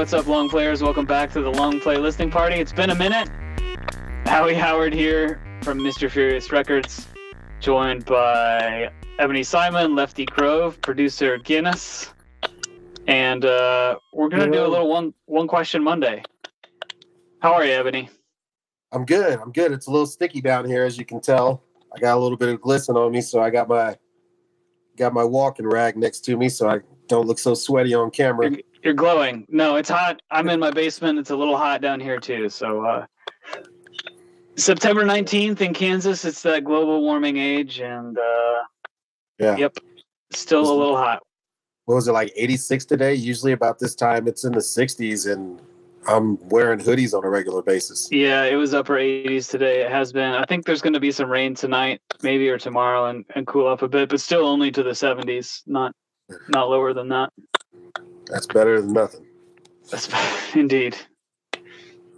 what's up, long players? Welcome back to the Long Play Listening Party. It's been a minute. Howie Howard here from Mr. Furious Records, joined by Ebony Simon, Lefty Grove, producer Guinness, and uh, we're gonna do a little one one question Monday. How are you, Ebony? I'm good. I'm good. It's a little sticky down here, as you can tell. I got a little bit of glisten on me, so I got my got my walking rag next to me, so I don't look so sweaty on camera. You're, glowing. No, it's hot. I'm in my basement. It's a little hot down here too. So uh, September 19th in Kansas. It's that global warming age, and uh, Yeah. yep, still a little hot. What was it like 86 today? Usually about this time it's in the 60s, and I'm wearing hoodies on a regular basis. Yeah, it was upper 80s today. It has been. I think there's going to be some rain tonight, maybe or tomorrow, and, and cool up a bit, but still only to the 70s, not not lower than that. That's better than nothing. That's indeed.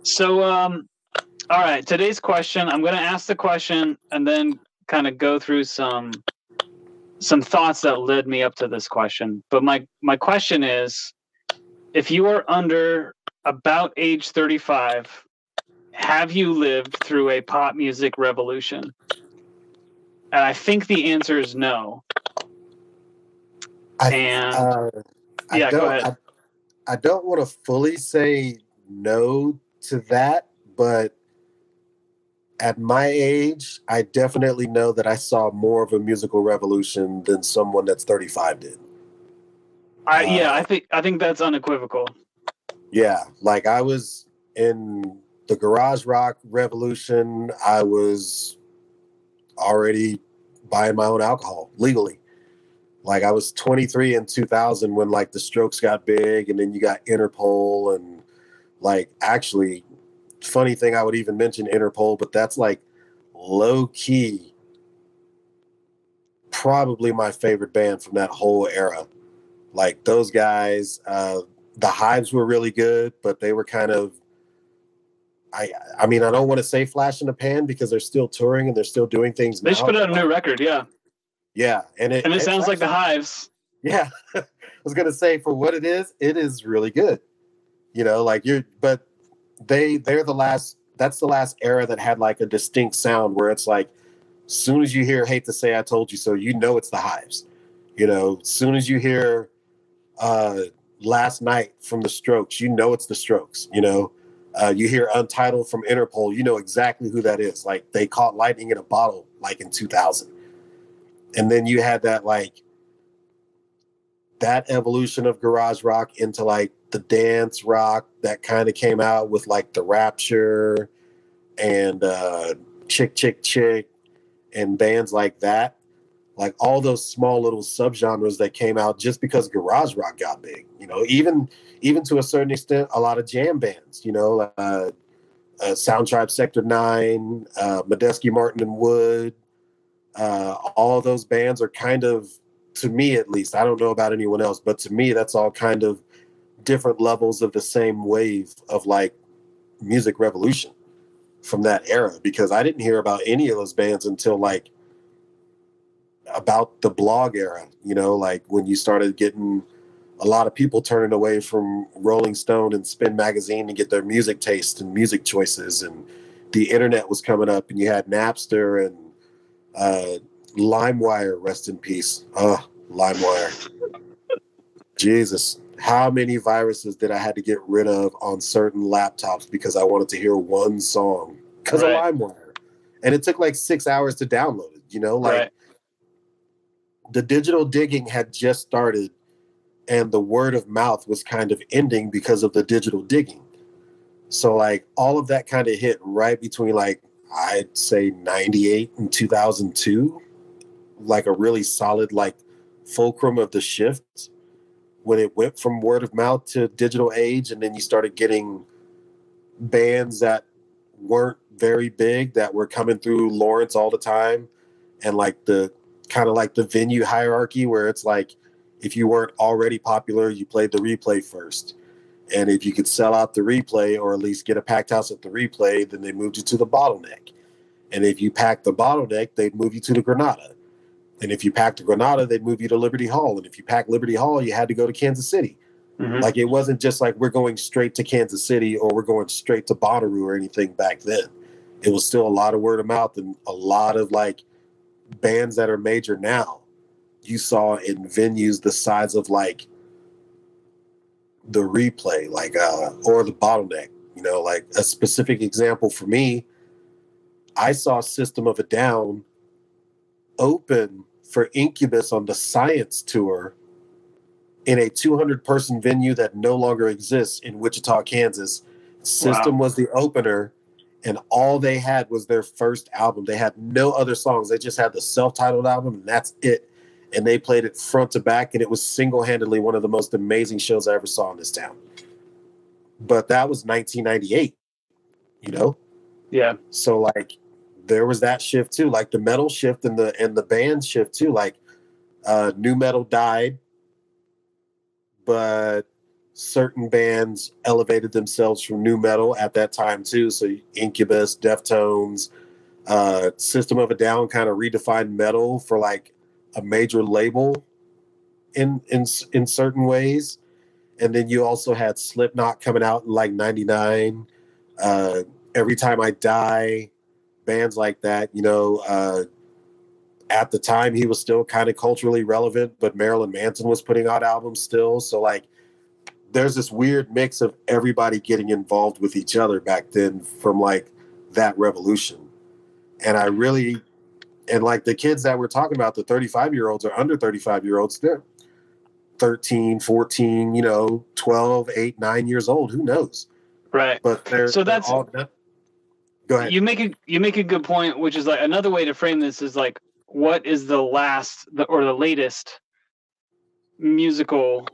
So, um, all right, today's question. I'm going to ask the question and then kind of go through some some thoughts that led me up to this question. But my my question is, if you are under about age 35, have you lived through a pop music revolution? And I think the answer is no. I, And uh, yeah, go don't, ahead. I, I don't want to fully say no to that, but at my age, I definitely know that I saw more of a musical revolution than someone that's 35 did. I yeah, uh, I think I think that's unequivocal. Yeah, like I was in the garage rock revolution. I was already buying my own alcohol legally. Like I was 23 in 2000 when like the Strokes got big, and then you got Interpol, and like actually, funny thing I would even mention Interpol, but that's like low key, probably my favorite band from that whole era. Like those guys, uh, the Hives were really good, but they were kind of. I I mean I don't want to say flash in the pan because they're still touring and they're still doing things. They now, should put out a new record, yeah. Yeah, and it And it it's sounds like the Hives. yeah, I was gonna say for what it is, it is really good. You know, like you're, but they they're the last. That's the last era that had like a distinct sound where it's like, soon as you hear "Hate to Say I Told You So," you know it's the Hives. You know, soon as you hear uh, "Last Night" from the Strokes, you know it's the Strokes. You know, uh, you hear "Untitled" from Interpol, you know exactly who that is. Like they caught lightning in a bottle, like in 2000. And then you had that like that evolution of garage rock into like the dance rock that kind of came out with like the rapture and uh chick chick chick and bands like that. Like all those small little subgenres that came out just because garage rock got big you know? Even even to a certain extent a lot of jam bands you know? Uh, uh sound tribe sector 9 uh Medeski martin and wood uh all those bands are kind of to me at least i don't know about anyone else but to me that's all kind of different levels of the same wave of like music revolution from that era because i didn't hear about any of those bands until like about the blog era you know like when you started getting a lot of people turning away from rolling stone and spin magazine to get their music taste and music choices and the internet was coming up and you had napster and uh LimeWire, rest in peace. Oh, LimeWire. Jesus, how many viruses did I had to get rid of on certain laptops because I wanted to hear one song because Right. of LimeWire, and it took like six hours to download it. You know, like Right. the digital digging had just started, and the word of mouth was kind of ending because of the digital digging. So like all of that kind of hit right between like I'd say 98 and 2002 like a really solid like fulcrum of the shift when it went from word of mouth to digital age and then you started getting bands that weren't very big that were coming through Lawrence all the time and like the kind of like the venue hierarchy where it's like if you weren't already popular you played the replay first and if you could sell out the replay or at least get a packed house at the replay then they moved you to the bottleneck and if you packed the bottleneck they'd move you to the granada and if you packed the Granada, they'd move you to Liberty Hall. And if you packed Liberty Hall, you had to go to Kansas City. Mhm. Like it wasn't just like we're going straight to Kansas City or we're going straight to Bonnaroo or anything back then. It was still a lot of word of mouth and a lot of like bands that are major now. You saw in venues the size of like the replay, like uh or the bottleneck. You know, like a specific example for me, I saw System of a Down open for Incubus on the Science Tour in a 200 person venue that no longer exists in Wichita, Kansas. System was the opener, and all they had was their first album. They had no other songs. They just had the self titled album, and that's it. And they played it front to back, and it was single handedly one of the most amazing shows I ever saw in this town. But that was 1998, you know? Yeah. So like there was that shift too, like the metal shift and the and the band shift too. Like uh nu metal died, but certain bands elevated themselves from nu metal at that time too. So Incubus, Deftones, uh System of a Down kind of redefined metal for like a major label in in in certain ways. And then you also had Slipknot coming out in like 99. Uh Every Time I Die, bands like that, you know, uh, at the time he was still kind of culturally relevant, but Marilyn Manson was putting out albums still. So like there's this weird mix of everybody getting involved with each other back then from like that revolution. And I really and like the kids that we're talking about, the 35 year olds or under 35 year olds, they're 13, 14, you know, 12, 8, 9 years old. Who knows? Right. But they're So they're that's- all, go ahead. You make a you make a good point, which is like another way to frame this is like what is the last the, or the latest musical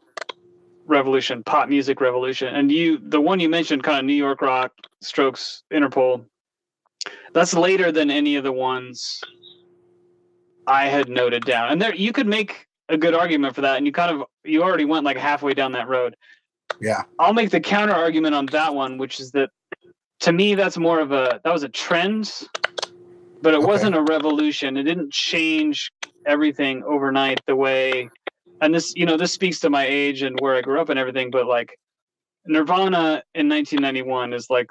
revolution, pop music revolution. And you the one you mentioned kind of New York rock, Strokes, Interpol. That's later than any of the ones I had noted down. And there you could make a good argument for that and you kind of you already went like halfway down that road. yeah. I'll make the counter argument on that one, which is that to me that's more of a that was a trend, but it Okay. wasn't a revolution. It didn't change everything overnight the way and this you know this speaks to my age and where I grew up and everything, but like Nirvana in 1991 is like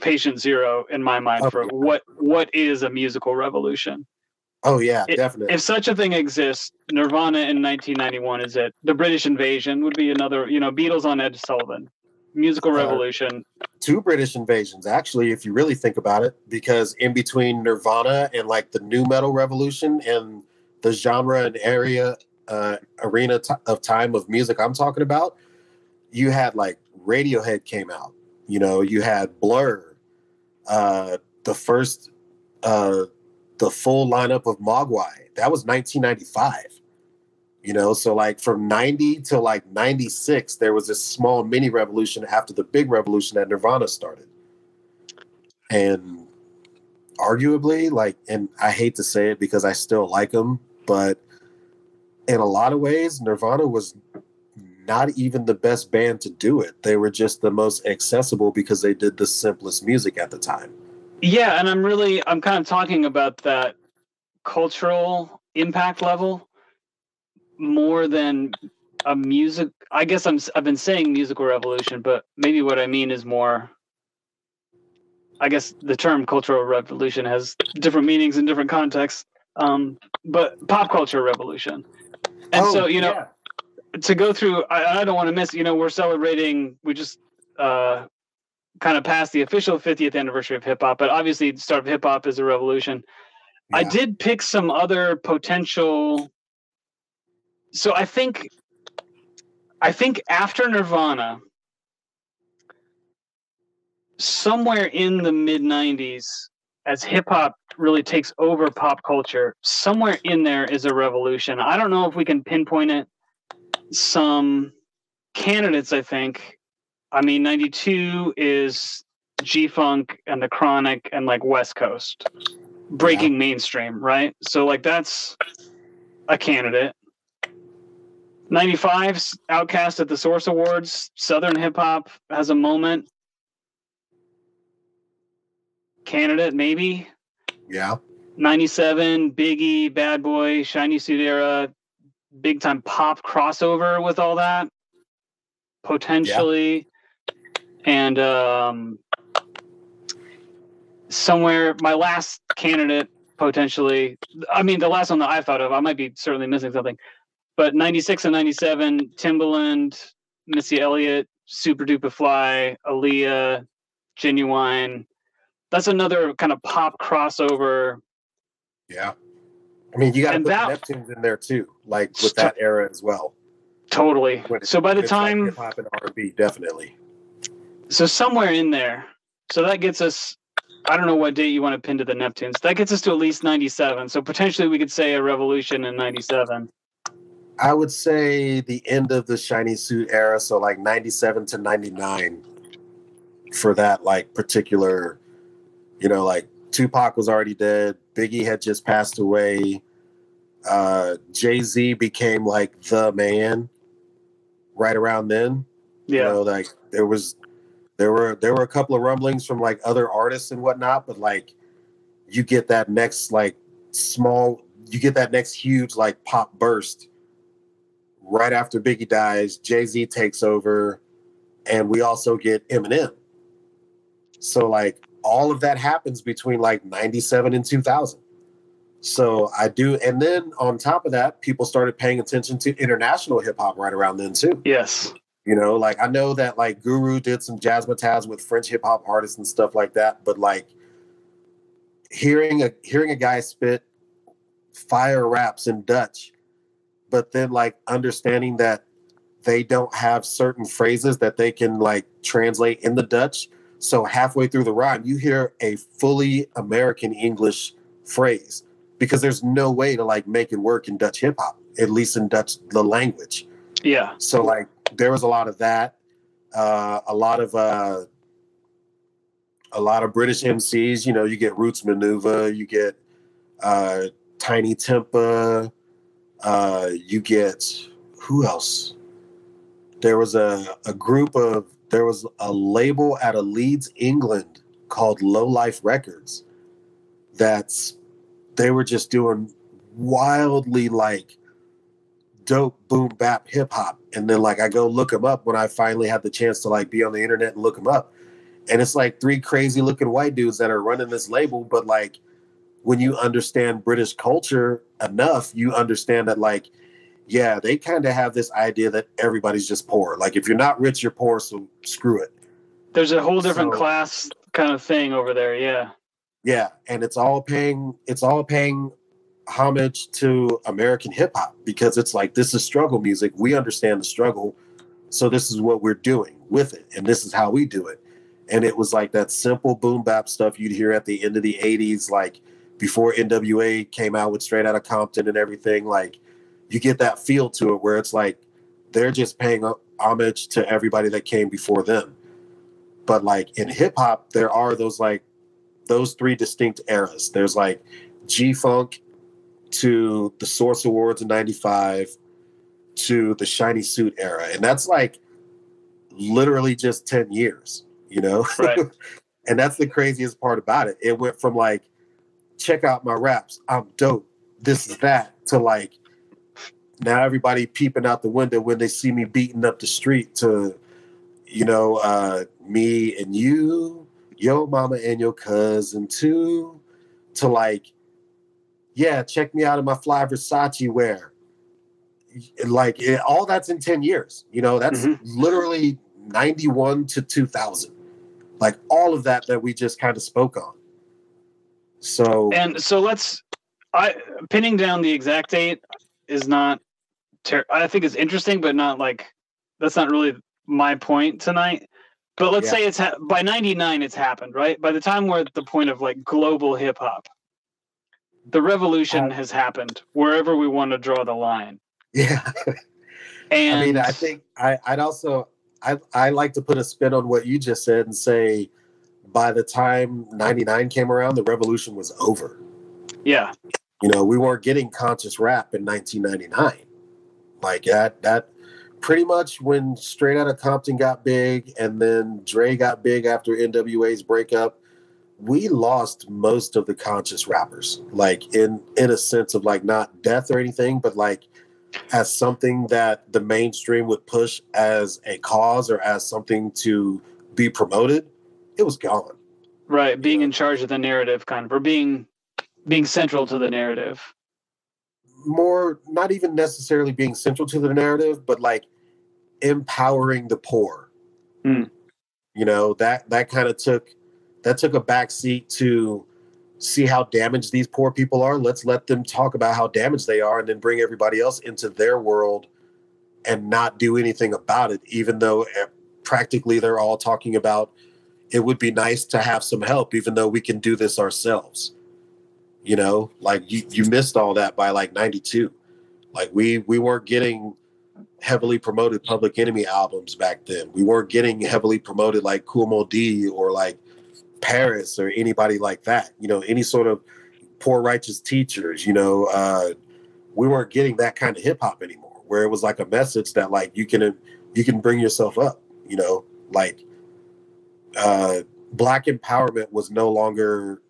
patient zero in my mind for what what is a musical revolution. Oh yeah, It- definitely. If such a thing exists, Nirvana in 1991 is it. The British Invasion would be another, you know, Beatles on Ed Sullivan. Musical Uh, revolution. two British invasions, actually, if you really think about it, because in between Nirvana and like the nu metal revolution and the genre and area uh, arena t- of time of music I'm talking about, you had like Radiohead came out. You know, you had Blur, uh, the first, uh, the full lineup of Mogwai. That was 1995. You know, so like from 90 to like 96, there was this small mini revolution after the big revolution that Nirvana started. And arguably, like, and I hate to say it because I still like them, but in a lot of ways, Nirvana was not even the best band to do it. They were just the most accessible because they did the simplest music at the time. Yeah, and I'm really I'm kind of talking about that cultural impact level more than a music I guess I'm I've been saying musical revolution, but maybe what I mean is more I guess the term cultural revolution has different meanings in different contexts. Um, but pop culture revolution. And Oh, so, you know, yeah. to go through I, I don't want to miss you know we're celebrating we just uh kind of past the official 50th anniversary of hip hop but obviously the start of hip hop is a revolution. I did pick some other potential so i think i think after nirvana somewhere in the mid 90s as hip hop really takes over pop culture somewhere in there is a revolution. I don't know if we can pinpoint it. Some candidates, I think. I mean, 92 is G Funk and the Chronic and like West Coast breaking mainstream, right? So, like, that's a candidate. 95's OutKast at the Source Awards. Southern hip hop has a moment. Candidate, maybe. Yeah. 97, Biggie, Bad Boy, Shiny Suit Era, big time pop crossover with all that. potentially, and um, somewhere my last candidate potentially. I mean, the last one that I thought of, I might be certainly missing something, but '96 and '97, Timbaland, Missy Elliott, Supa Dupa Fly, Aaliyah, Ginuwine. That's another kind of pop crossover. Yeah. I mean, you got to put that, the Neptunes in there too, like with that era as well. Totally. So by the time hip hop and R and B, definitely. So somewhere in there, so that gets us. I don't know what date you want to pin to the Neptunes. That gets us to at least ninety-seven. So potentially we could say a revolution in ninety-seven. I would say the end of the shiny suit era, so like ninety-seven to ninety-nine, for that like particular, you know, like Tupac was already dead, Biggie had just passed away, uh, Jay Z became like the man right around then. Yeah. You know, like there was there were there were a couple of rumblings from like other artists and whatnot, but like you get that next like small you get that next huge like pop burst right after Biggie dies, Jay-Z takes over, and we also get Eminem. So like all of that happens between like 97 and 2000. So I do, and then on top of that, people started paying attention to international hip hop right around then too. Yes. You know, like I know that like Guru did some jazzmatazz with French hip hop artists and stuff like that, but like hearing a hearing a guy spit fire raps in Dutch, but then like understanding that they don't have certain phrases that they can like translate in the Dutch. So halfway through the rhyme, you hear a fully American English phrase because there's no way to like make it work in Dutch hip hop, at least in Dutch the language. Yeah. So like there was a lot of that, uh, a lot of uh, a lot of British MCs. You know, you get Roots Manuva, you get uh, Tinie Tempah, uh, you get who else? There was a, a group of there was a label out of Leeds, England called Low Life Records. That's they were just doing wildly like dope boom bap hip hop. And then like I go look them up when I finally had the chance to like be on the internet and look them up. And it's like three crazy looking white dudes that are running this label, but like when you understand British culture enough, you understand that like yeah, they kind of have this idea that everybody's just poor. Like if you're not rich, you're poor, so screw it. There's a whole different so, class kind of thing over there, yeah. Yeah, and it's all paying it's all paying homage to American hip hop because it's like this is struggle music. We understand the struggle, so this is what we're doing with it, and this is how we do it. And it was like that simple boom bap stuff you'd hear at the end of the '80s, like before NWA came out with Straight Outta Compton and everything. Like you get that feel to it where it's like they're just paying homage to everybody that came before them. But like in hip hop, there are those like those three distinct eras. There's like G Funk to the Source Awards in 95 to the Shiny Suit era. And that's like literally just 10 years, you know? Right. and that's the craziest part about it. It went from like, check out my raps, I'm dope, this is that, to like, now everybody peeping out the window when they see me beating up the street to, you know, uh, me and you your mama and your cousin too, to like, yeah, check me out in my fly Versace wear. Like it, all that's in 10 years. You know, that's mm-hmm. literally 91 to 2000. Like all of that that we just kind of spoke on. So and so let's I pinning down the exact date is not ter- I think it's interesting, but not like that's not really my point tonight. But let's yeah. say it's ha- by 99 it's happened, right? By the time we're at the point of like global hip hop, the revolution uh, has happened wherever we want to draw the line. Yeah. and I mean, I think I, I'd also I I like to put a spin on what you just said and say by the time 99 came around, the revolution was over. Yeah. You know, we weren't getting conscious rap in 1999. Like that that pretty much when Straight Outta Compton got big and then Dre got big after NWA's breakup, we lost most of the conscious rappers. Like in in a sense of like not death or anything, but like as something that the mainstream would push as a cause or as something to be promoted, it was gone. Right, being in charge of the narrative, kind of, or being being central to the narrative. More, not even necessarily being central to the narrative, but like empowering the poor. Mm. You know that that kind of took that took a backseat to see how damaged these poor people are. Let's let them talk about how damaged they are, and then bring everybody else into their world and not do anything about it, even though eh, practically they're all talking about it would be nice to have some help, even though we can do this ourselves. You know, like you, you missed all that by like 92. Like we we weren't getting heavily promoted Public Enemy albums back then. We weren't getting heavily promoted like Moe Dee or like Paris or anybody like that. You know, any sort of poor righteous teachers. You know, uh, we weren't getting that kind of hip hop anymore, where it was like a message that like you can you can bring yourself up. You know, like uh, black empowerment was no longer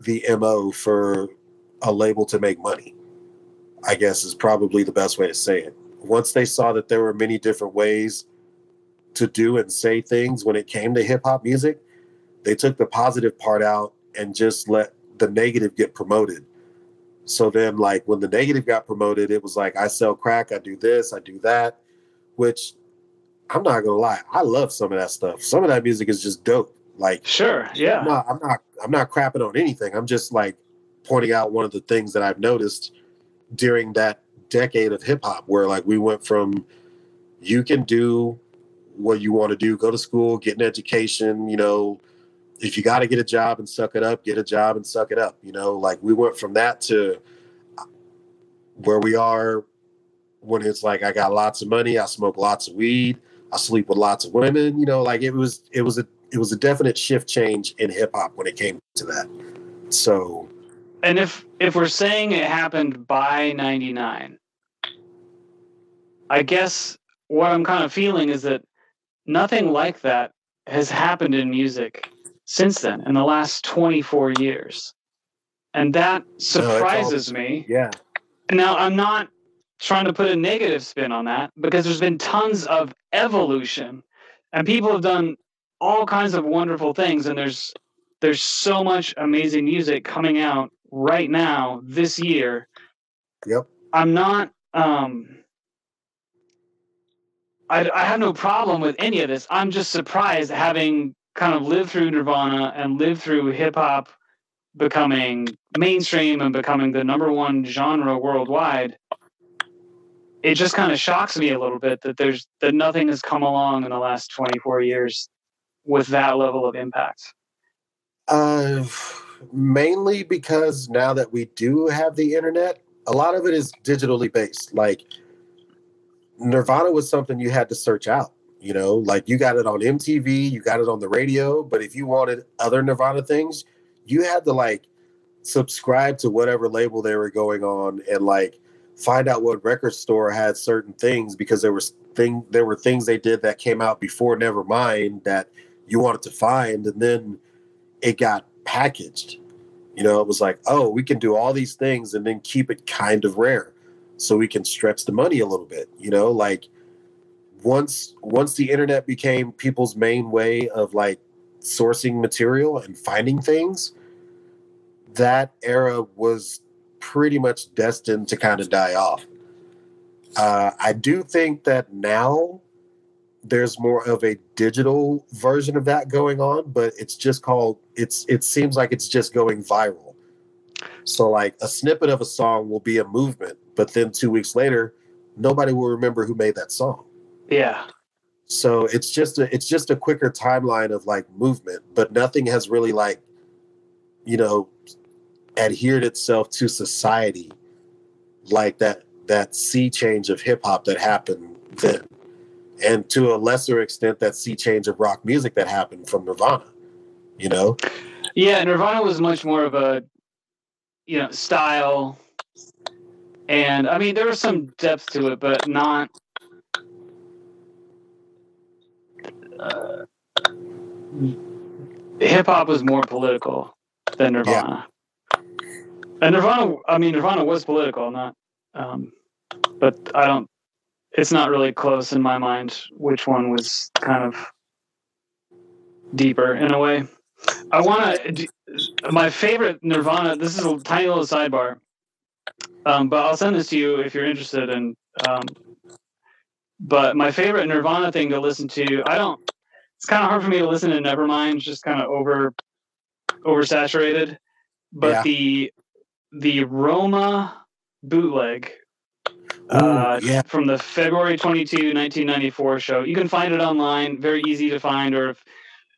the mo for a label to make money. I guess is probably the best way to say it. Once they saw that there were many different ways to do and say things when it came to hip hop music, they took the positive part out and just let the negative get promoted. So then, like, when the negative got promoted, it was like, I sell crack, I do this, I do that, which I'm not gonna lie, I love some of that stuff. Some of that music is just dope. Like, sure, yeah. I'm not, I'm not, I'm not crapping on anything. I'm just like pointing out one of the things that I've noticed during that decade of hip hop, where like we went from you can do what you want to do, go to school, get an education, you know, if you got to get a job and suck it up, get a job and suck it up. You know, like we went from that to where we are when it's like I got lots of money, I smoke lots of weed, I sleep with lots of women. You know, like it was it was a it was a definite shift change in hip hop when it came to that. So, and if if we're saying it happened by '99, I guess what I'm kind of feeling is that nothing like that has happened in music since then in the last 24 years. And that surprises no, all, me. Yeah. Now, I'm not trying to put a negative spin on that because there's been tons of evolution and people have done all kinds of wonderful things and there's there's so much amazing music coming out right now this year. Yep. I'm not um I, I have no problem with any of this. I'm just surprised having kind of lived through Nirvana and lived through hip hop becoming mainstream and becoming the number one genre worldwide, it just kind of shocks me a little bit that there's that nothing has come along in the last 24 years with that level of impact. Uh, mainly because now that we do have the internet, a lot of it is digitally based. Like Nirvana was something you had to search out. You know, like you got it on MTV, you got it on the radio, but if you wanted other Nirvana things, you had to like subscribe to whatever label they were going on and like find out what record store had certain things because there was thing there were things they did that came out before Nevermind that you wanted to find and then it got packaged. You know, it was like, oh, we can do all these things and then keep it kind of rare so we can stretch the money a little bit, you know, like once once the internet became people's main way of like sourcing material and finding things that era was pretty much destined to kind of die off. Uh, i do think that now there's more of a digital version of that going on but it's just called it's it seems like it's just going viral. So like a snippet of a song will be a movement but then two weeks later nobody will remember who made that song yeah. So it's just a it's just a quicker timeline of like movement, but nothing has really like, you know, adhered itself to society like that that sea change of hip hop that happened then. And to a lesser extent that sea change of rock music that happened from Nirvana. You know? Yeah, Nirvana was much more of a you know, style and I mean there was some depth to it, but not hip hop was more political than Nirvana. Yeah. And Nirvana, I mean, Nirvana was political, not. Um, but I don't. It's not really close in my mind which one was kind of deeper in a way. I want to. My favorite Nirvana. This is a tiny little sidebar, um, but I'll send this to you if you're interested. And um, but my favorite Nirvana thing to listen to. I don't. It's kind of hard for me to listen to Nevermind. It's just kind of over oversaturated. But Yeah. the the Roma bootleg Ooh, uh, yeah. from the February 22, 1994 show. You can find it online, very easy to find, or if,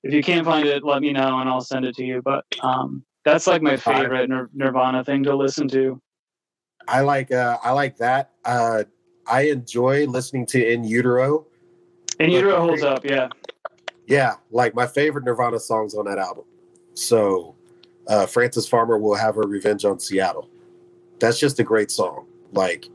if you can't find it, let me know and I'll send it to you. But um, that's like my favorite Nir- Nirvana thing to listen to. I like uh I like that. Uh I enjoy listening to In Utero. In Utero holds up, yeah. Yeah, like my favorite Nirvana songs on that album. So uh Frances Farmer will have her revenge on Seattle. That's just a great song. Like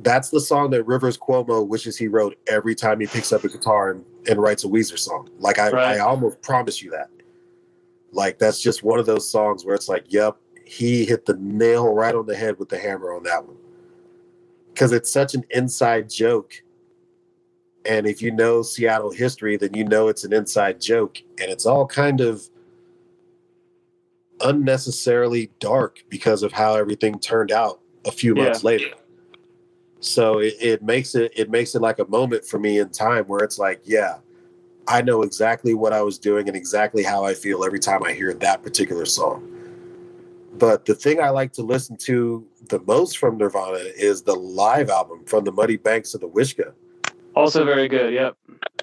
that's the song that Rivers Cuomo wishes he wrote every time he picks up a guitar and, and writes a Weezer song. Like I, Right. I almost promise you that. Like that's just one of those songs where it's like, yep, he hit the nail right on the head with the hammer on that one. Cause it's such an inside joke. And if you know Seattle history, then you know it's an inside joke. And it's all kind of unnecessarily dark because of how everything turned out a few Yeah. months later. So it, it makes it it makes it like a moment for me in time where it's like, yeah, I know exactly what I was doing and exactly how I feel every time I hear that particular song. But the thing I like to listen to the most from Nirvana is the live album from the Muddy Banks of the Wishkah. Also very good, yep.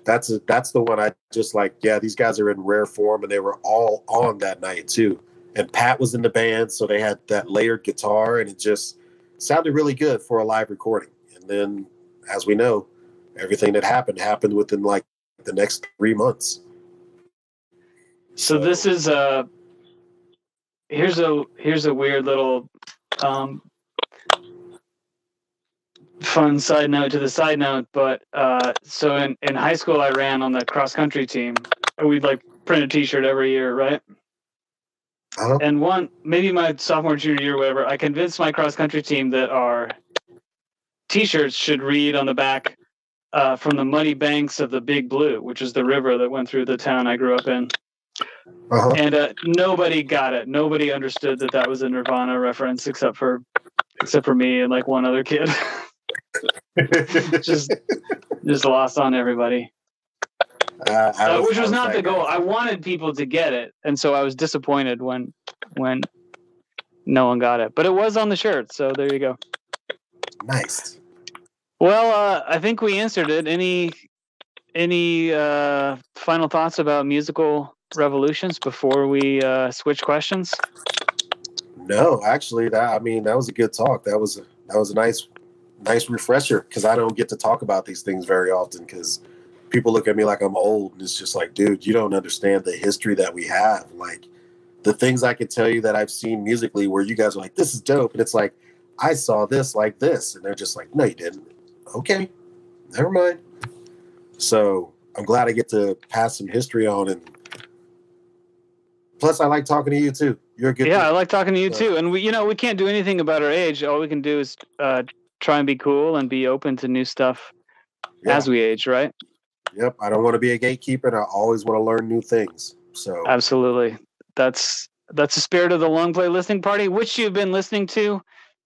That's a, that's the one I just like. Yeah, these guys are in rare form, and they were all on that night too. And Pat was in the band, so they had that layered guitar, and it just sounded really good for a live recording. And then, as we know, everything that happened happened within like the next three months. So this is a here's a here's a weird little um, fun side note to the side note. But uh, so in in high school, I ran on the cross country team. We'd like print a T-shirt every year, right? Uh-huh. And one maybe my sophomore junior year, or whatever, I convinced my cross country team that our T-shirts should read on the back. Uh, from the muddy banks of the Big Blue, which is the river that went through the town I grew up in Uh-huh. and uh, nobody got it. Nobody understood that that was a Nirvana reference, except for except for me and like one other kid. just just lost on everybody, Uh, I uh, which I was not the goal. I wanted people to get it, and so I was disappointed when when no one got it. But it was on the shirt, so there you go. Nice. Well, uh, I think we answered it. Any any uh, final thoughts about musical revolutions before we uh, switch questions? No, actually, that I mean that was a good talk. That was a, that was a nice nice refresher because I don't get to talk about these things very often because people look at me like I'm old and it's just like, dude, you don't understand the history that we have. Like the things I can tell you that I've seen musically where you guys are like, this is dope, and it's like I saw this like this, and they're just like, no, you didn't. Okay, never mind. So I'm glad I get to pass some history on and. Plus, I like talking to you too. You're a good. yeah, I like talking to you So- too. And we, you know, we can't do anything about our age. All we can do is uh, try and be cool and be open to new stuff Yeah. as we age, right? Yep. I don't want to be a gatekeeper and I always want to learn new things. So Absolutely. That's that's the spirit of the long play listening party, which you've been listening to.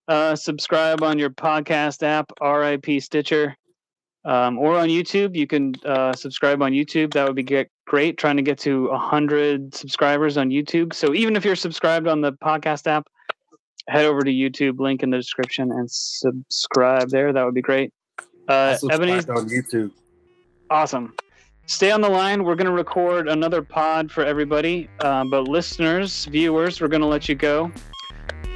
Uh, subscribe on your podcast app, RIP Stitcher, um, or on YouTube. You can uh, subscribe on YouTube. That would be great. Trying to get to hundred subscribers on YouTube. So even if you're subscribed on the podcast app, head over to YouTube. Link in the description and subscribe there. That would be great. Uh, Ebony, on YouTube. Awesome. Stay on the line. We're going to record another pod for everybody. Uh, but listeners, viewers, we're going to let you go.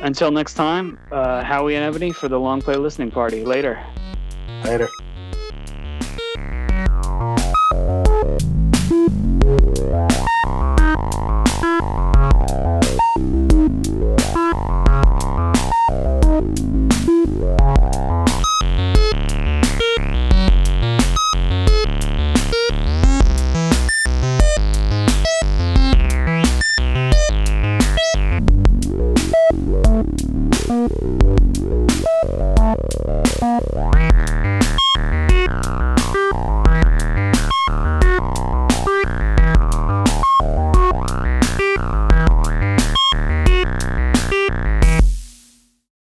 Until next time, uh, Howie and Ebony for the Long Play Listening Party. Later. Later.